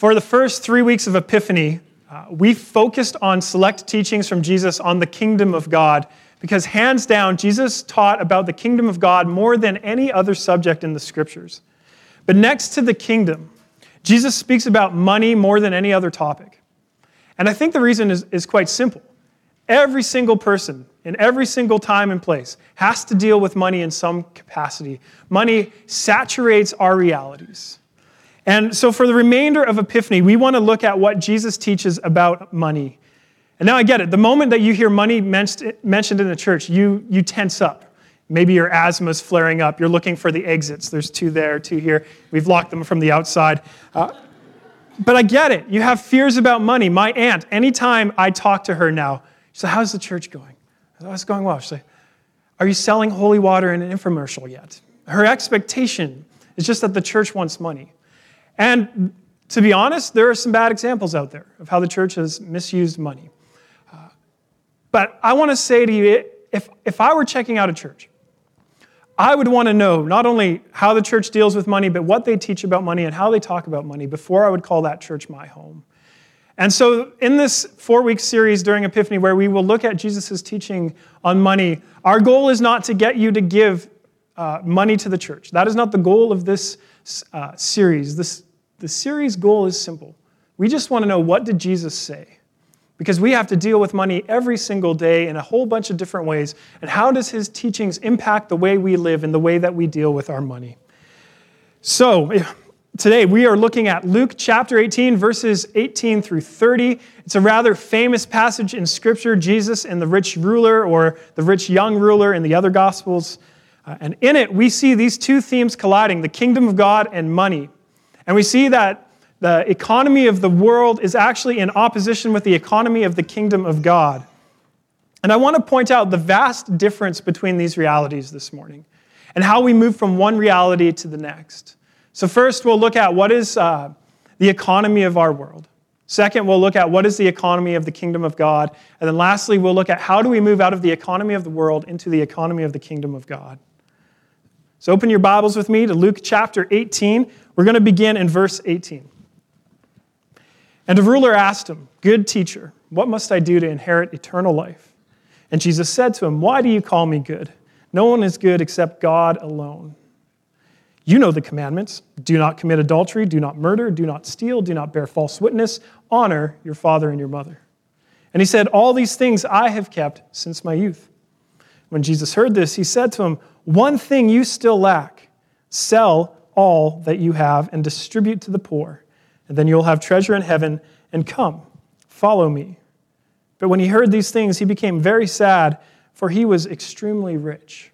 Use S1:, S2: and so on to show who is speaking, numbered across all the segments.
S1: For the first three weeks of Epiphany, uh, we focused on select teachings from Jesus on the kingdom of God because, hands down, Jesus taught about the kingdom of God more than any other subject in the scriptures. But next to the kingdom, Jesus speaks about money more than any other topic. And I think the reason is, is quite simple. Every single person in every single time and place has to deal with money in some capacity. Money saturates our realities. And so, for the remainder of Epiphany, we want to look at what Jesus teaches about money. And now I get it. The moment that you hear money mentioned in the church, you, you tense up. Maybe your asthma's flaring up. You're looking for the exits. There's two there, two here. We've locked them from the outside. Uh, but I get it. You have fears about money. My aunt, anytime I talk to her now, she says, How's the church going? Oh, it's going well. She says, Are you selling holy water in an infomercial yet? Her expectation is just that the church wants money. And to be honest, there are some bad examples out there of how the church has misused money. Uh, but I want to say to you if, if I were checking out a church, I would want to know not only how the church deals with money, but what they teach about money and how they talk about money before I would call that church my home. And so, in this four week series during Epiphany, where we will look at Jesus' teaching on money, our goal is not to get you to give uh, money to the church. That is not the goal of this uh, series. This, the series goal is simple. We just want to know what did Jesus say? because we have to deal with money every single day in a whole bunch of different ways. And how does his teachings impact the way we live and the way that we deal with our money? So, today we are looking at Luke chapter 18, verses 18 through 30. It's a rather famous passage in Scripture Jesus and the rich ruler, or the rich young ruler in the other Gospels. Uh, and in it, we see these two themes colliding the kingdom of God and money. And we see that the economy of the world is actually in opposition with the economy of the kingdom of God. And I want to point out the vast difference between these realities this morning and how we move from one reality to the next. So, first, we'll look at what is uh, the economy of our world. Second, we'll look at what is the economy of the kingdom of God. And then lastly, we'll look at how do we move out of the economy of the world into the economy of the kingdom of God. So, open your Bibles with me to Luke chapter 18. We're going to begin in verse 18. And a ruler asked him, Good teacher, what must I do to inherit eternal life? And Jesus said to him, Why do you call me good? No one is good except God alone. You know the commandments do not commit adultery, do not murder, do not steal, do not bear false witness, honor your father and your mother. And he said, All these things I have kept since my youth. When Jesus heard this, he said to him, One thing you still lack sell all that you have and distribute to the poor and then you'll have treasure in heaven, and come, follow me. But when he heard these things, he became very sad, for he was extremely rich.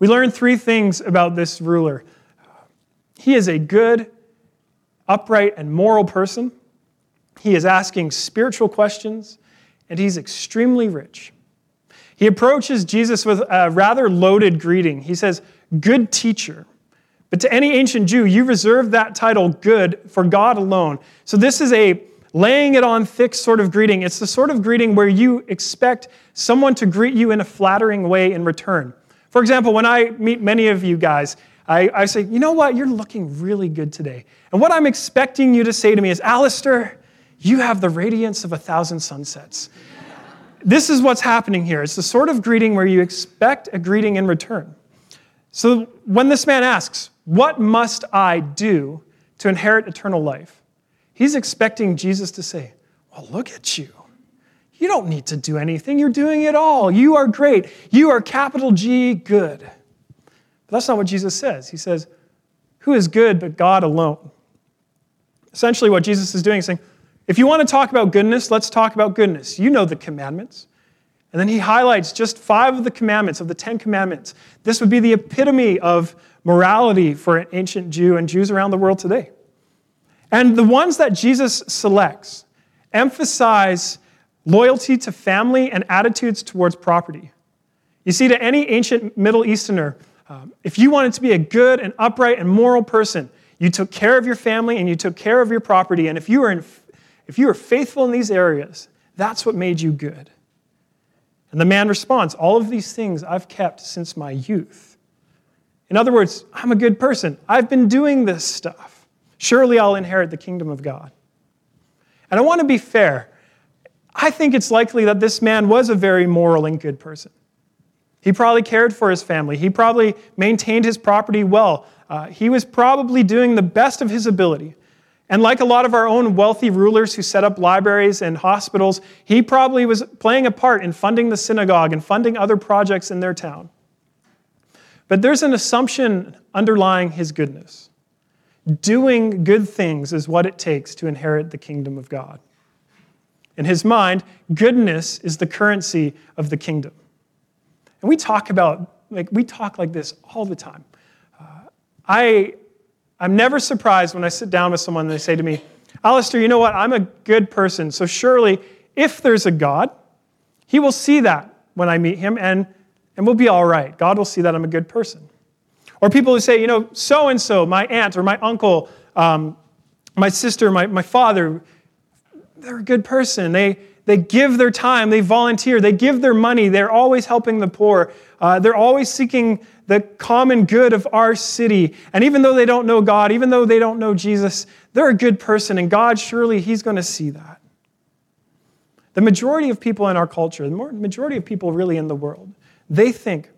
S1: We learn three things about this ruler he is a good, upright, and moral person, he is asking spiritual questions, and he's extremely rich. He approaches Jesus with a rather loaded greeting. He says, Good teacher. But to any ancient Jew, you reserve that title good for God alone. So this is a laying it on thick sort of greeting. It's the sort of greeting where you expect someone to greet you in a flattering way in return. For example, when I meet many of you guys, I, I say, you know what, you're looking really good today. And what I'm expecting you to say to me is, Alistair, you have the radiance of a thousand sunsets. This is what's happening here. It's the sort of greeting where you expect a greeting in return. So when this man asks, What must I do to inherit eternal life? He's expecting Jesus to say, Well, look at you. You don't need to do anything. You're doing it all. You are great. You are capital G good. But that's not what Jesus says. He says, Who is good but God alone? Essentially, what Jesus is doing is saying, If you want to talk about goodness, let's talk about goodness. You know the commandments. And then he highlights just five of the commandments, of the Ten Commandments. This would be the epitome of morality for an ancient Jew and Jews around the world today. And the ones that Jesus selects emphasize loyalty to family and attitudes towards property. You see, to any ancient Middle Easterner, um, if you wanted to be a good and upright and moral person, you took care of your family and you took care of your property. And if you were, in, if you were faithful in these areas, that's what made you good. And the man responds, All of these things I've kept since my youth. In other words, I'm a good person. I've been doing this stuff. Surely I'll inherit the kingdom of God. And I want to be fair. I think it's likely that this man was a very moral and good person. He probably cared for his family. He probably maintained his property well. Uh, he was probably doing the best of his ability. And like a lot of our own wealthy rulers who set up libraries and hospitals, he probably was playing a part in funding the synagogue and funding other projects in their town. But there's an assumption underlying his goodness. Doing good things is what it takes to inherit the kingdom of God. In his mind, goodness is the currency of the kingdom. And we talk about, like, we talk like this all the time. Uh, I, I'm never surprised when I sit down with someone and they say to me, Alistair, you know what? I'm a good person. So surely, if there's a God, he will see that when I meet him and, and we'll be all right. God will see that I'm a good person. Or people who say, you know, so and so, my aunt or my uncle, um, my sister, my, my father, they're a good person. They, they give their time, they volunteer, they give their money, they're always helping the poor, uh, they're always seeking the common good of our city. And even though they don't know God, even though they don't know Jesus, they're a good person, and God, surely, He's going to see that. The majority of people in our culture, the majority of people really in the world, they think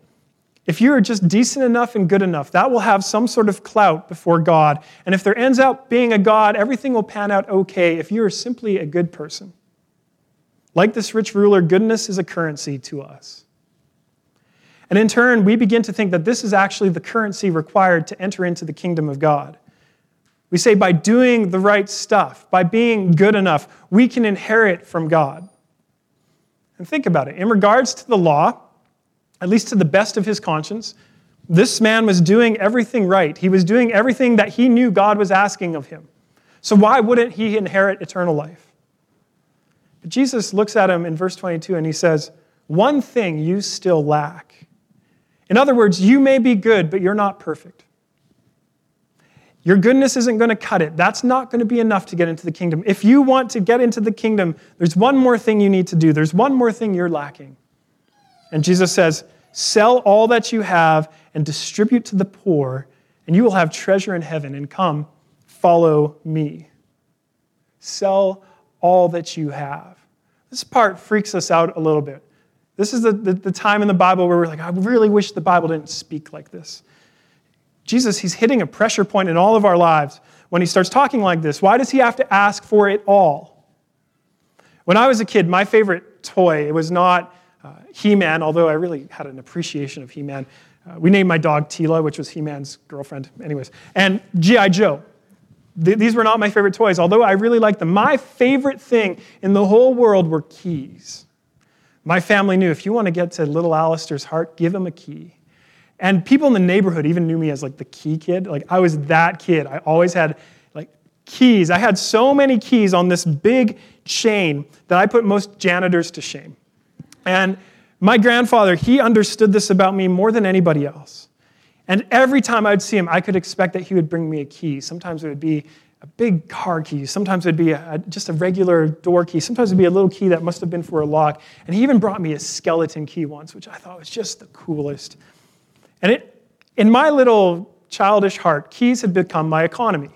S1: if you are just decent enough and good enough, that will have some sort of clout before God. And if there ends up being a God, everything will pan out okay if you are simply a good person. Like this rich ruler, goodness is a currency to us. And in turn, we begin to think that this is actually the currency required to enter into the kingdom of God. We say by doing the right stuff, by being good enough, we can inherit from God. And think about it. In regards to the law, at least to the best of his conscience, this man was doing everything right. He was doing everything that he knew God was asking of him. So why wouldn't he inherit eternal life? But Jesus looks at him in verse 22 and he says, One thing you still lack. In other words, you may be good, but you're not perfect. Your goodness isn't going to cut it. That's not going to be enough to get into the kingdom. If you want to get into the kingdom, there's one more thing you need to do. There's one more thing you're lacking. And Jesus says, Sell all that you have and distribute to the poor, and you will have treasure in heaven. And come, follow me. Sell all that you have. This part freaks us out a little bit. This is the, the, the, time in the Bible where we're like, I really wish the Bible didn't speak like this. Jesus, he's hitting a pressure point in all of our lives when he starts talking like this. Why does he have to ask for it all? When I was a kid, my favorite toy, it was not uh, He Man, although I really had an appreciation of He Man. Uh, we named my dog Teela, which was He Man's girlfriend, anyways. And G.I. Joe. Th- these were not my favorite toys, although I really liked them. My favorite thing in the whole world were keys. My family knew if you want to get to little Alistair's heart, give him a key. And people in the neighborhood even knew me as like the key kid. Like I was that kid. I always had like keys. I had so many keys on this big chain that I put most janitors to shame. And my grandfather, he understood this about me more than anybody else. And every time I'd see him, I could expect that he would bring me a key. Sometimes it would be a big car key. Sometimes it would be a, just a regular door key. Sometimes it would be a little key that must have been for a lock. And he even brought me a skeleton key once, which I thought was just the coolest. And it, in my little childish heart, keys had become my economy.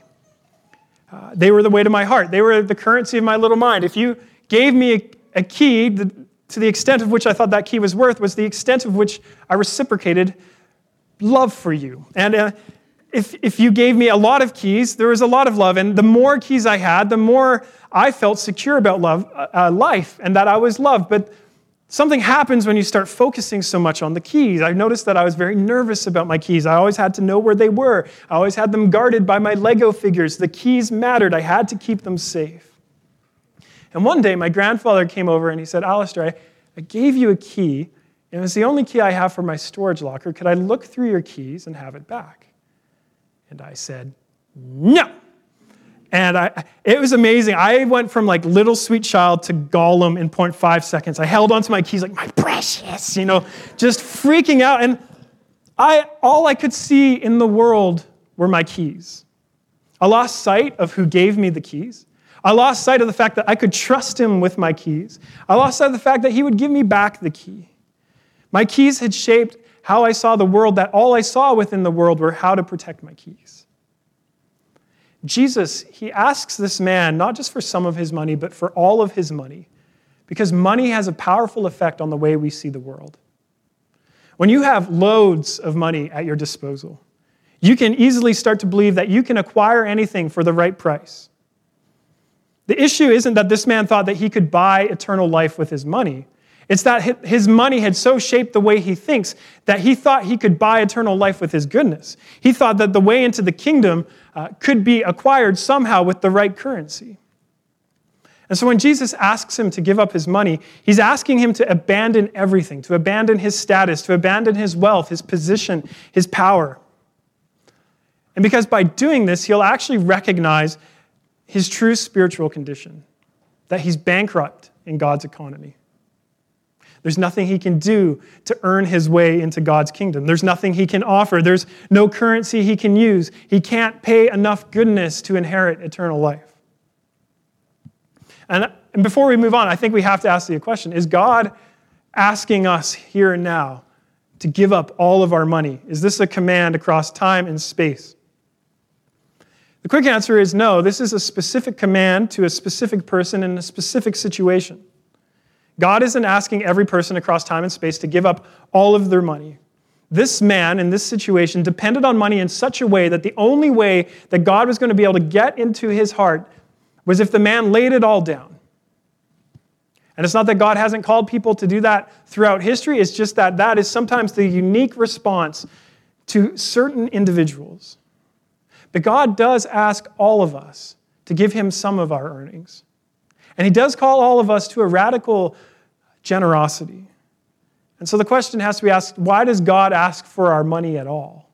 S1: Uh, they were the way to my heart. They were the currency of my little mind. If you gave me a, a key the, to the extent of which I thought that key was worth, was the extent of which I reciprocated love for you. And uh, if, if you gave me a lot of keys, there was a lot of love. And the more keys I had, the more I felt secure about love, uh, uh, life and that I was loved. But something happens when you start focusing so much on the keys. I noticed that I was very nervous about my keys. I always had to know where they were, I always had them guarded by my Lego figures. The keys mattered, I had to keep them safe. And one day, my grandfather came over and he said, Alistair, I, I gave you a key it was the only key I have for my storage locker. Could I look through your keys and have it back? And I said, No. And I, it was amazing. I went from like little sweet child to Gollum in 0.5 seconds. I held onto my keys like, my precious, you know, just freaking out. And I, all I could see in the world were my keys. I lost sight of who gave me the keys. I lost sight of the fact that I could trust him with my keys. I lost sight of the fact that he would give me back the key. My keys had shaped how I saw the world, that all I saw within the world were how to protect my keys. Jesus, he asks this man not just for some of his money, but for all of his money, because money has a powerful effect on the way we see the world. When you have loads of money at your disposal, you can easily start to believe that you can acquire anything for the right price. The issue isn't that this man thought that he could buy eternal life with his money. It's that his money had so shaped the way he thinks that he thought he could buy eternal life with his goodness. He thought that the way into the kingdom uh, could be acquired somehow with the right currency. And so when Jesus asks him to give up his money, he's asking him to abandon everything, to abandon his status, to abandon his wealth, his position, his power. And because by doing this, he'll actually recognize his true spiritual condition that he's bankrupt in God's economy. There's nothing he can do to earn his way into God's kingdom. There's nothing he can offer. There's no currency he can use. He can't pay enough goodness to inherit eternal life. And, and before we move on, I think we have to ask the question Is God asking us here and now to give up all of our money? Is this a command across time and space? The quick answer is no. This is a specific command to a specific person in a specific situation. God isn't asking every person across time and space to give up all of their money. This man in this situation depended on money in such a way that the only way that God was going to be able to get into his heart was if the man laid it all down. And it's not that God hasn't called people to do that throughout history, it's just that that is sometimes the unique response to certain individuals. But God does ask all of us to give him some of our earnings. And he does call all of us to a radical generosity. And so the question has to be asked why does God ask for our money at all?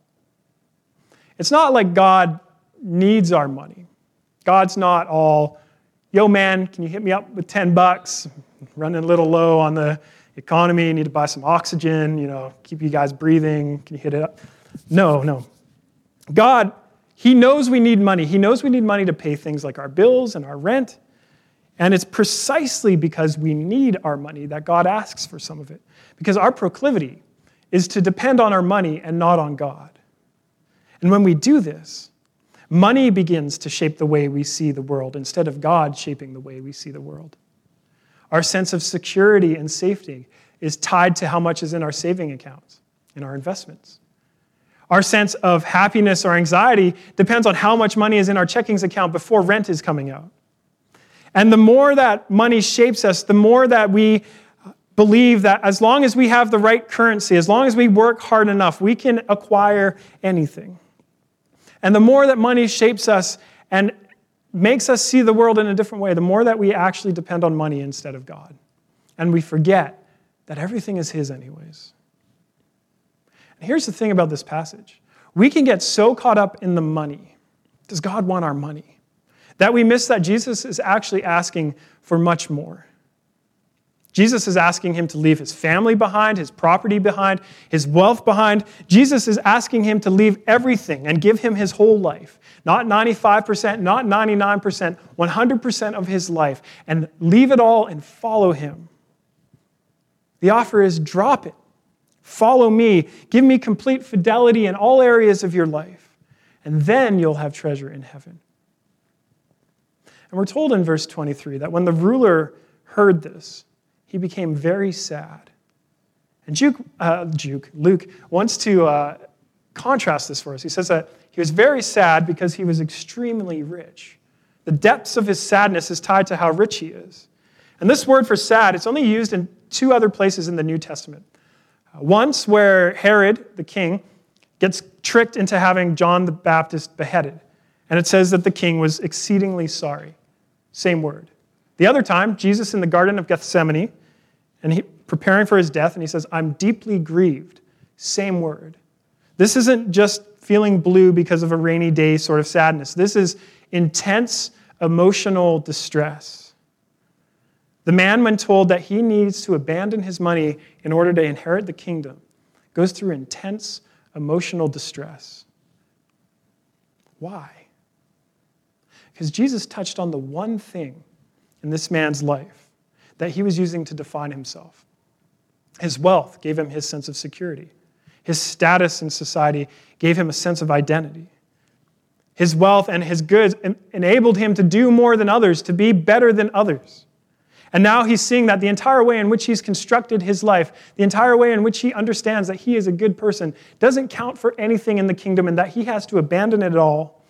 S1: It's not like God needs our money. God's not all, yo, man, can you hit me up with 10 bucks? Running a little low on the economy, need to buy some oxygen, you know, keep you guys breathing. Can you hit it up? No, no. God, He knows we need money. He knows we need money to pay things like our bills and our rent. And it's precisely because we need our money that God asks for some of it. Because our proclivity is to depend on our money and not on God. And when we do this, money begins to shape the way we see the world instead of God shaping the way we see the world. Our sense of security and safety is tied to how much is in our saving accounts, in our investments. Our sense of happiness or anxiety depends on how much money is in our checkings account before rent is coming out. And the more that money shapes us, the more that we believe that as long as we have the right currency, as long as we work hard enough, we can acquire anything. And the more that money shapes us and makes us see the world in a different way, the more that we actually depend on money instead of God. And we forget that everything is His, anyways. And here's the thing about this passage we can get so caught up in the money. Does God want our money? That we miss that Jesus is actually asking for much more. Jesus is asking him to leave his family behind, his property behind, his wealth behind. Jesus is asking him to leave everything and give him his whole life. Not 95%, not 99%, 100% of his life, and leave it all and follow him. The offer is drop it. Follow me. Give me complete fidelity in all areas of your life, and then you'll have treasure in heaven. And we're told in verse 23 that when the ruler heard this, he became very sad. And Juke, uh, Juke, Luke wants to uh, contrast this for us. He says that he was very sad because he was extremely rich. The depths of his sadness is tied to how rich he is. And this word for sad, it's only used in two other places in the New Testament. Once, where Herod, the king, gets tricked into having John the Baptist beheaded. And it says that the king was exceedingly sorry. Same word. The other time, Jesus in the Garden of Gethsemane, and he preparing for his death, and he says, I'm deeply grieved. Same word. This isn't just feeling blue because of a rainy day sort of sadness. This is intense emotional distress. The man, when told that he needs to abandon his money in order to inherit the kingdom, goes through intense emotional distress. Why? Because Jesus touched on the one thing in this man's life that he was using to define himself. His wealth gave him his sense of security, his status in society gave him a sense of identity. His wealth and his goods enabled him to do more than others, to be better than others. And now he's seeing that the entire way in which he's constructed his life, the entire way in which he understands that he is a good person, doesn't count for anything in the kingdom and that he has to abandon it all.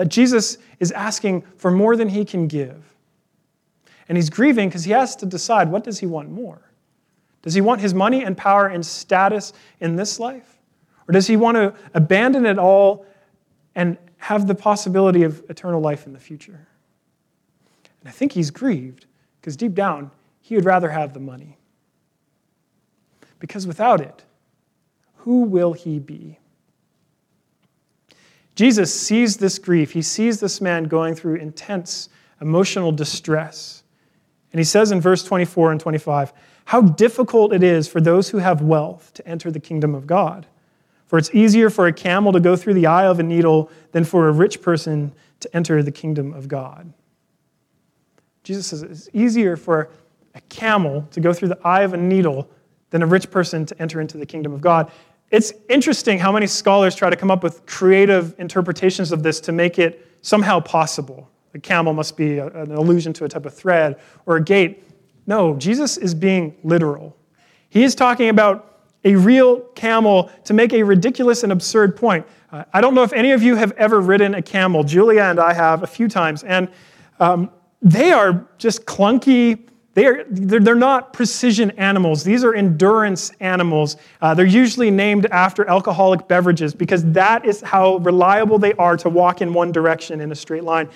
S1: That Jesus is asking for more than he can give. And he's grieving because he has to decide what does he want more? Does he want his money and power and status in this life? Or does he want to abandon it all and have the possibility of eternal life in the future? And I think he's grieved because deep down, he would rather have the money. Because without it, who will he be? Jesus sees this grief. He sees this man going through intense emotional distress. And he says in verse 24 and 25, How difficult it is for those who have wealth to enter the kingdom of God. For it's easier for a camel to go through the eye of a needle than for a rich person to enter the kingdom of God. Jesus says it's easier for a camel to go through the eye of a needle than a rich person to enter into the kingdom of God. It's interesting how many scholars try to come up with creative interpretations of this to make it somehow possible. A camel must be an allusion to a type of thread or a gate. No, Jesus is being literal. He is talking about a real camel to make a ridiculous and absurd point. Uh, I don't know if any of you have ever ridden a camel. Julia and I have a few times. And um, they are just clunky. They are, they're, not precision animals. These are endurance animals. Uh, they're usually named after alcoholic beverages because that is how reliable they are to walk in one direction in a straight line.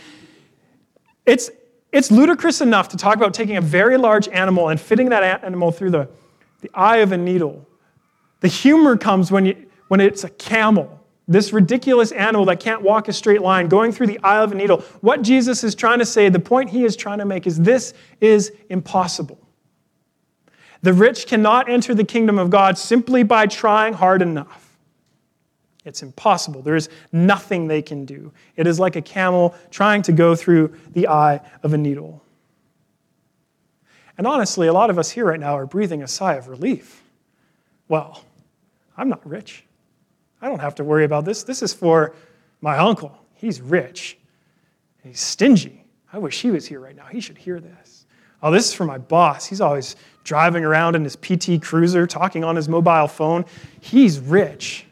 S1: It's, it's ludicrous enough to talk about taking a very large animal and fitting that animal through the, the eye of a needle. The humor comes when, you, when it's a camel this ridiculous animal that can't walk a straight line, going through the eye of a needle. What Jesus is trying to say, the point he is trying to make is this is impossible. The rich cannot enter the kingdom of God simply by trying hard enough. It's impossible. There is nothing they can do. It is like a camel trying to go through the eye of a needle. And honestly, a lot of us here right now are breathing a sigh of relief. Well, I'm not rich. I don't have to worry about this. This is for my uncle. He's rich. He's stingy. I wish he was here right now. He should hear this. Oh, this is for my boss. He's always driving around in his PT Cruiser, talking on his mobile phone. He's rich.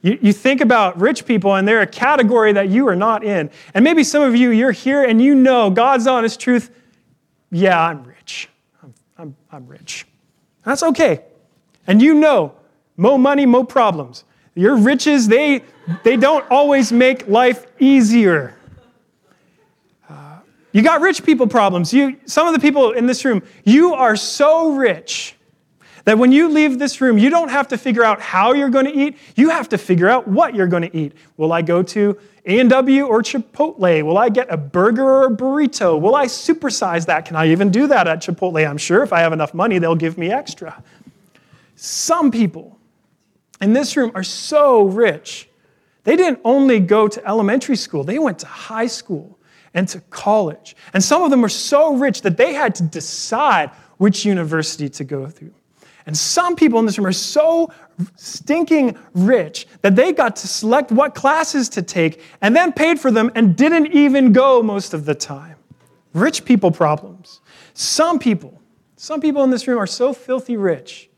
S1: You, you think about rich people, and they're a category that you are not in. And maybe some of you, you're here and you know God's honest truth. Yeah, I'm rich. I'm, I'm, I'm rich. That's okay. And you know Mo money, mo problems. Your riches, they, they don't always make life easier. Uh, you got rich people problems. You, some of the people in this room, you are so rich that when you leave this room, you don't have to figure out how you're going to eat. You have to figure out what you're going to eat. Will I go to A&W or Chipotle? Will I get a burger or a burrito? Will I supersize that? Can I even do that at Chipotle? I'm sure if I have enough money, they'll give me extra. Some people, in this room are so rich. They didn't only go to elementary school, they went to high school and to college. And some of them were so rich that they had to decide which university to go through. And some people in this room are so stinking rich that they got to select what classes to take and then paid for them and didn't even go most of the time. Rich people problems. Some people, some people in this room are so filthy rich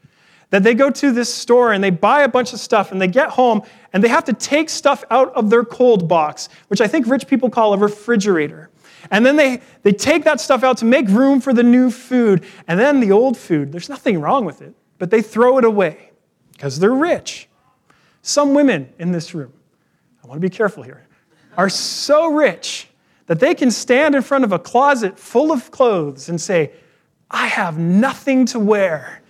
S1: that they go to this store and they buy a bunch of stuff and they get home and they have to take stuff out of their cold box, which I think rich people call a refrigerator. And then they, they take that stuff out to make room for the new food. And then the old food, there's nothing wrong with it, but they throw it away because they're rich. Some women in this room, I want to be careful here, are so rich that they can stand in front of a closet full of clothes and say, I have nothing to wear.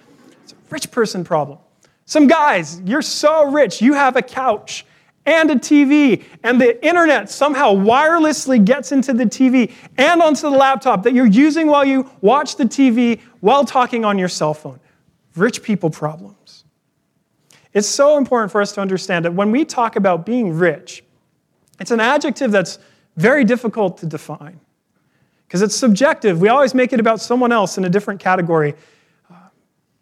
S1: Rich person problem. Some guys, you're so rich, you have a couch and a TV, and the internet somehow wirelessly gets into the TV and onto the laptop that you're using while you watch the TV while talking on your cell phone. Rich people problems. It's so important for us to understand that when we talk about being rich, it's an adjective that's very difficult to define because it's subjective. We always make it about someone else in a different category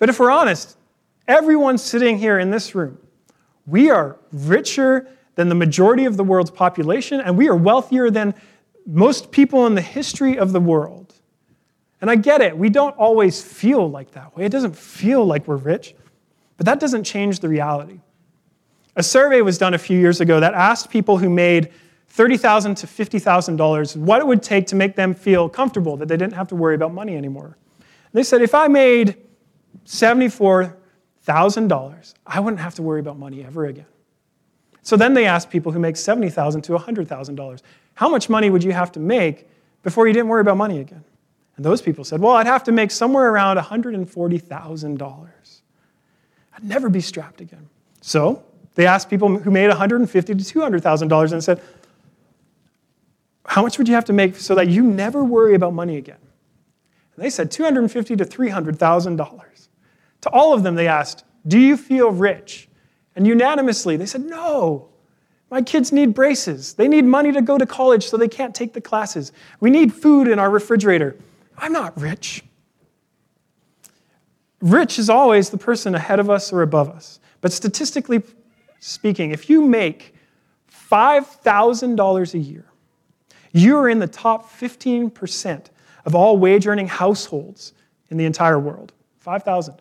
S1: but if we're honest, everyone sitting here in this room, we are richer than the majority of the world's population, and we are wealthier than most people in the history of the world. And I get it, we don't always feel like that way. It doesn't feel like we're rich, but that doesn't change the reality. A survey was done a few years ago that asked people who made $30,000 to $50,000 what it would take to make them feel comfortable that they didn't have to worry about money anymore. And they said, if I made $74,000, I wouldn't have to worry about money ever again. So then they asked people who make $70,000 to $100,000, how much money would you have to make before you didn't worry about money again? And those people said, well, I'd have to make somewhere around $140,000. I'd never be strapped again. So they asked people who made 150,000 to $200,000 and said, how much would you have to make so that you never worry about money again? And they said 250,000 to $300,000. To all of them, they asked, do you feel rich? And unanimously, they said, no. My kids need braces. They need money to go to college so they can't take the classes. We need food in our refrigerator. I'm not rich. Rich is always the person ahead of us or above us. But statistically speaking, if you make $5,000 a year, you're in the top 15% of all wage earning households in the entire world. 5,000.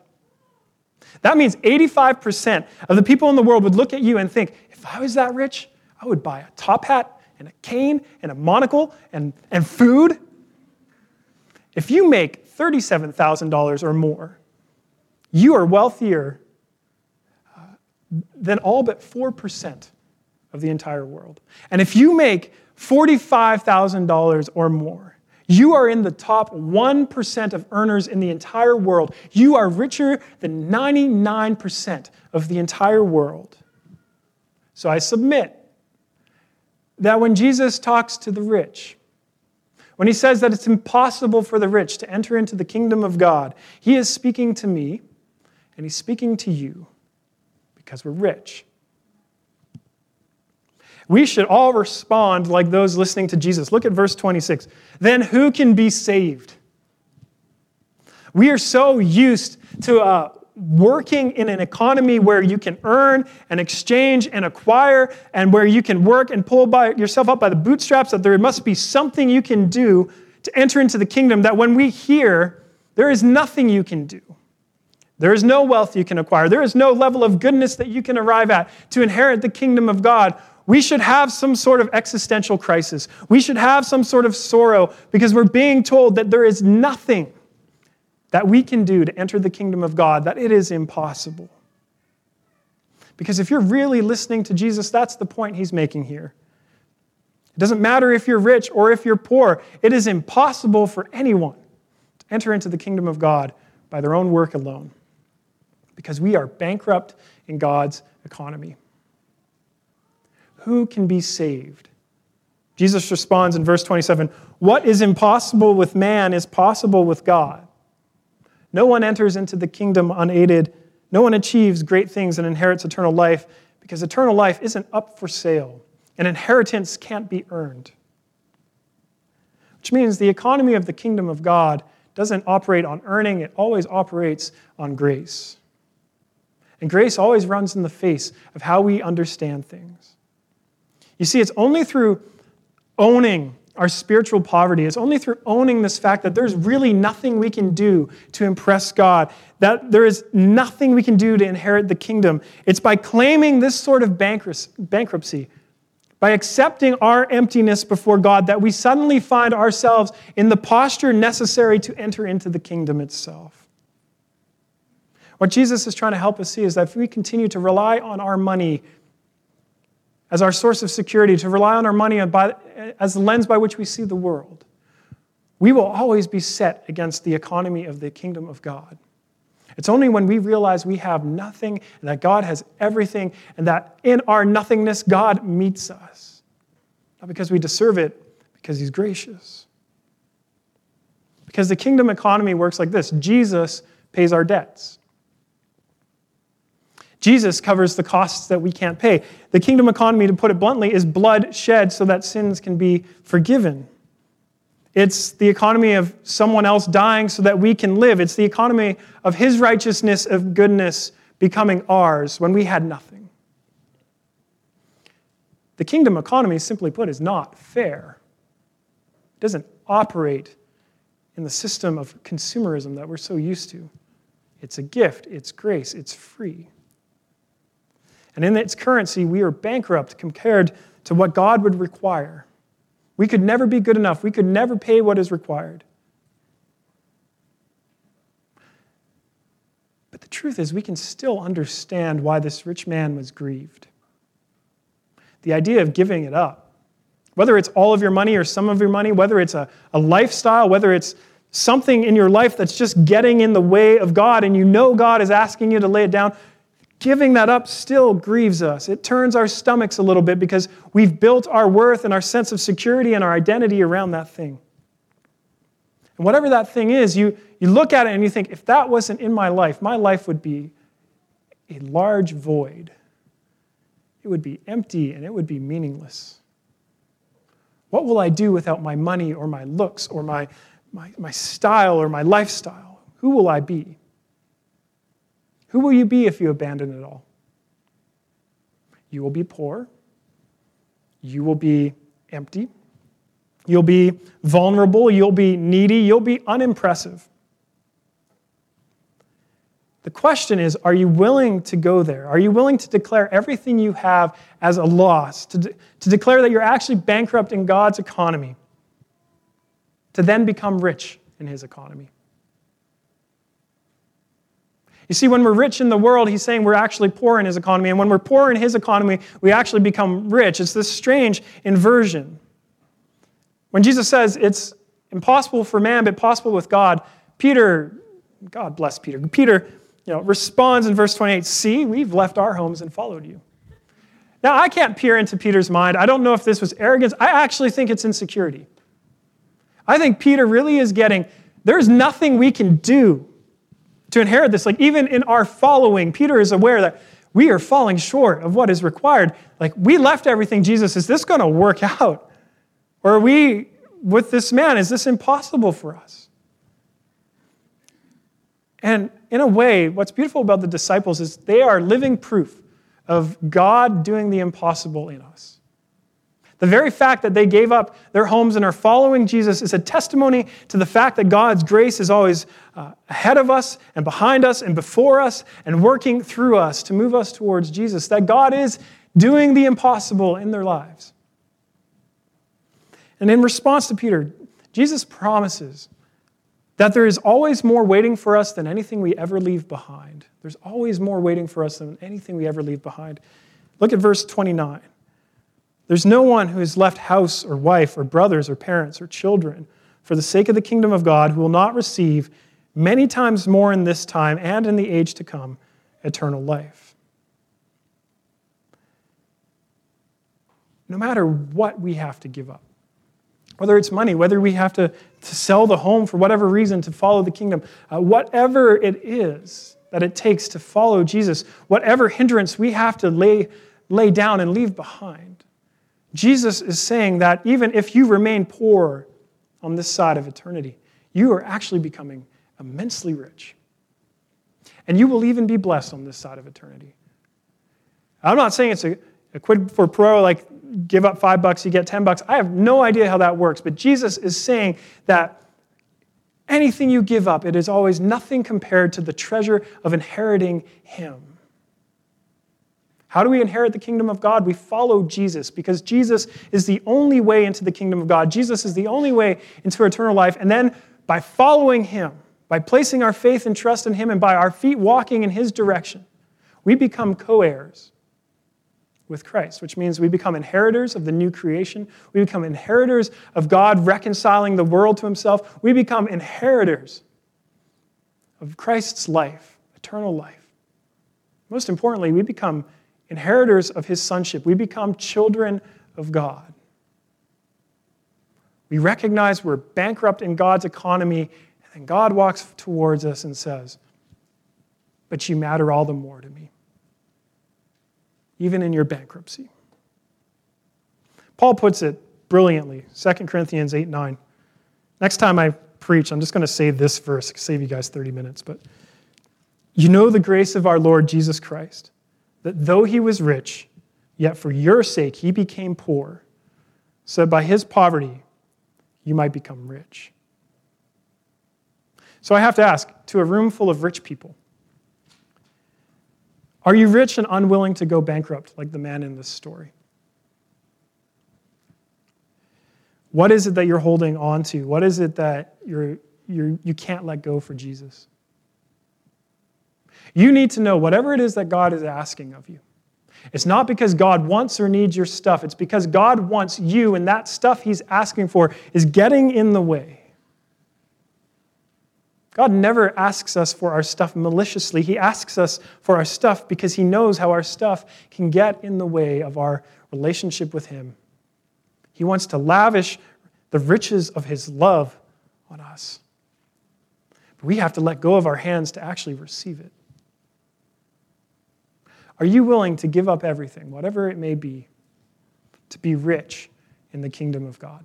S1: That means 85% of the people in the world would look at you and think, if I was that rich, I would buy a top hat and a cane and a monocle and, and food. If you make $37,000 or more, you are wealthier uh, than all but 4% of the entire world. And if you make $45,000 or more, you are in the top 1% of earners in the entire world. You are richer than 99% of the entire world. So I submit that when Jesus talks to the rich, when he says that it's impossible for the rich to enter into the kingdom of God, he is speaking to me and he's speaking to you because we're rich. We should all respond like those listening to Jesus. Look at verse 26. Then who can be saved? We are so used to uh, working in an economy where you can earn and exchange and acquire and where you can work and pull by yourself up by the bootstraps that there must be something you can do to enter into the kingdom that when we hear there is nothing you can do there is no wealth you can acquire there is no level of goodness that you can arrive at to inherit the kingdom of god we should have some sort of existential crisis. We should have some sort of sorrow because we're being told that there is nothing that we can do to enter the kingdom of God, that it is impossible. Because if you're really listening to Jesus, that's the point he's making here. It doesn't matter if you're rich or if you're poor, it is impossible for anyone to enter into the kingdom of God by their own work alone. Because we are bankrupt in God's economy. Who can be saved? Jesus responds in verse 27 What is impossible with man is possible with God. No one enters into the kingdom unaided. No one achieves great things and inherits eternal life because eternal life isn't up for sale. An inheritance can't be earned. Which means the economy of the kingdom of God doesn't operate on earning, it always operates on grace. And grace always runs in the face of how we understand things. You see, it's only through owning our spiritual poverty, it's only through owning this fact that there's really nothing we can do to impress God, that there is nothing we can do to inherit the kingdom. It's by claiming this sort of bankruptcy, by accepting our emptiness before God, that we suddenly find ourselves in the posture necessary to enter into the kingdom itself. What Jesus is trying to help us see is that if we continue to rely on our money as our source of security, to rely on our money as the lens by which we see the world, we will always be set against the economy of the kingdom of God. It's only when we realize we have nothing and that God has everything and that in our nothingness, God meets us. Not because we deserve it, because He's gracious. Because the kingdom economy works like this Jesus pays our debts. Jesus covers the costs that we can't pay. The kingdom economy, to put it bluntly, is blood shed so that sins can be forgiven. It's the economy of someone else dying so that we can live. It's the economy of his righteousness, of goodness becoming ours when we had nothing. The kingdom economy, simply put, is not fair. It doesn't operate in the system of consumerism that we're so used to. It's a gift, it's grace, it's free. And in its currency, we are bankrupt compared to what God would require. We could never be good enough, we could never pay what is required. But the truth is, we can still understand why this rich man was grieved the idea of giving it up. Whether it's all of your money or some of your money, whether it's a, a lifestyle, whether it's something in your life that's just getting in the way of God and you know God is asking you to lay it down, giving that up still grieves us. It turns our stomachs a little bit because we've built our worth and our sense of security and our identity around that thing. And whatever that thing is, you, you look at it and you think, if that wasn't in my life, my life would be a large void it would be empty and it would be meaningless. What will I do without my money or my looks or my, my, my style or my lifestyle? Who will I be? Who will you be if you abandon it all? You will be poor. You will be empty. You'll be vulnerable. You'll be needy. You'll be unimpressive. The question is are you willing to go there? Are you willing to declare everything you have as a loss? To, de- to declare that you're actually bankrupt in God's economy? To then become rich in His economy? You see, when we're rich in the world, he's saying we're actually poor in his economy. And when we're poor in his economy, we actually become rich. It's this strange inversion. When Jesus says it's impossible for man, but possible with God, Peter, God bless Peter, Peter you know, responds in verse 28 See, we've left our homes and followed you. Now, I can't peer into Peter's mind. I don't know if this was arrogance. I actually think it's insecurity. I think Peter really is getting, there's nothing we can do to inherit this. Like, even in our following, Peter is aware that we are falling short of what is required. Like, we left everything, Jesus. Is this going to work out? Or are we with this man? Is this impossible for us? And in a way, what's beautiful about the disciples is they are living proof of God doing the impossible in us. The very fact that they gave up their homes and are following Jesus is a testimony to the fact that God's grace is always uh, ahead of us and behind us and before us and working through us to move us towards Jesus. That God is doing the impossible in their lives. And in response to Peter, Jesus promises that there is always more waiting for us than anything we ever leave behind. There's always more waiting for us than anything we ever leave behind. Look at verse 29. There's no one who has left house or wife or brothers or parents or children for the sake of the kingdom of God who will not receive many times more in this time and in the age to come eternal life. No matter what we have to give up, whether it's money, whether we have to, to sell the home for whatever reason to follow the kingdom, uh, whatever it is that it takes to follow Jesus, whatever hindrance we have to lay, lay down and leave behind. Jesus is saying that even if you remain poor on this side of eternity, you are actually becoming immensely rich. And you will even be blessed on this side of eternity. I'm not saying it's a, a quid for pro, like give up five bucks, you get 10 bucks. I have no idea how that works, but Jesus is saying that anything you give up, it is always nothing compared to the treasure of inheriting Him. How do we inherit the kingdom of God? We follow Jesus because Jesus is the only way into the kingdom of God. Jesus is the only way into eternal life. And then by following Him, by placing our faith and trust in Him, and by our feet walking in His direction, we become co heirs with Christ, which means we become inheritors of the new creation. We become inheritors of God reconciling the world to himself. We become inheritors of Christ's life, eternal life. Most importantly, we become inheritors of his sonship. We become children of God. We recognize we're bankrupt in God's economy, and then God walks towards us and says, But you matter all the more to me even in your bankruptcy. Paul puts it brilliantly 2 Corinthians 8 9. Next time I preach, I'm just going to say this verse, save you guys 30 minutes. But you know the grace of our Lord Jesus Christ, that though he was rich, Yet for your sake, he became poor, so that by his poverty, you might become rich. So I have to ask to a room full of rich people, are you rich and unwilling to go bankrupt like the man in this story? What is it that you're holding on to? What is it that you're, you're, you can't let go for Jesus? You need to know whatever it is that God is asking of you. It's not because God wants or needs your stuff, it's because God wants you, and that stuff He's asking for is getting in the way. God never asks us for our stuff maliciously. He asks us for our stuff because He knows how our stuff can get in the way of our relationship with Him. He wants to lavish the riches of His love on us. But we have to let go of our hands to actually receive it. Are you willing to give up everything, whatever it may be, to be rich in the kingdom of God?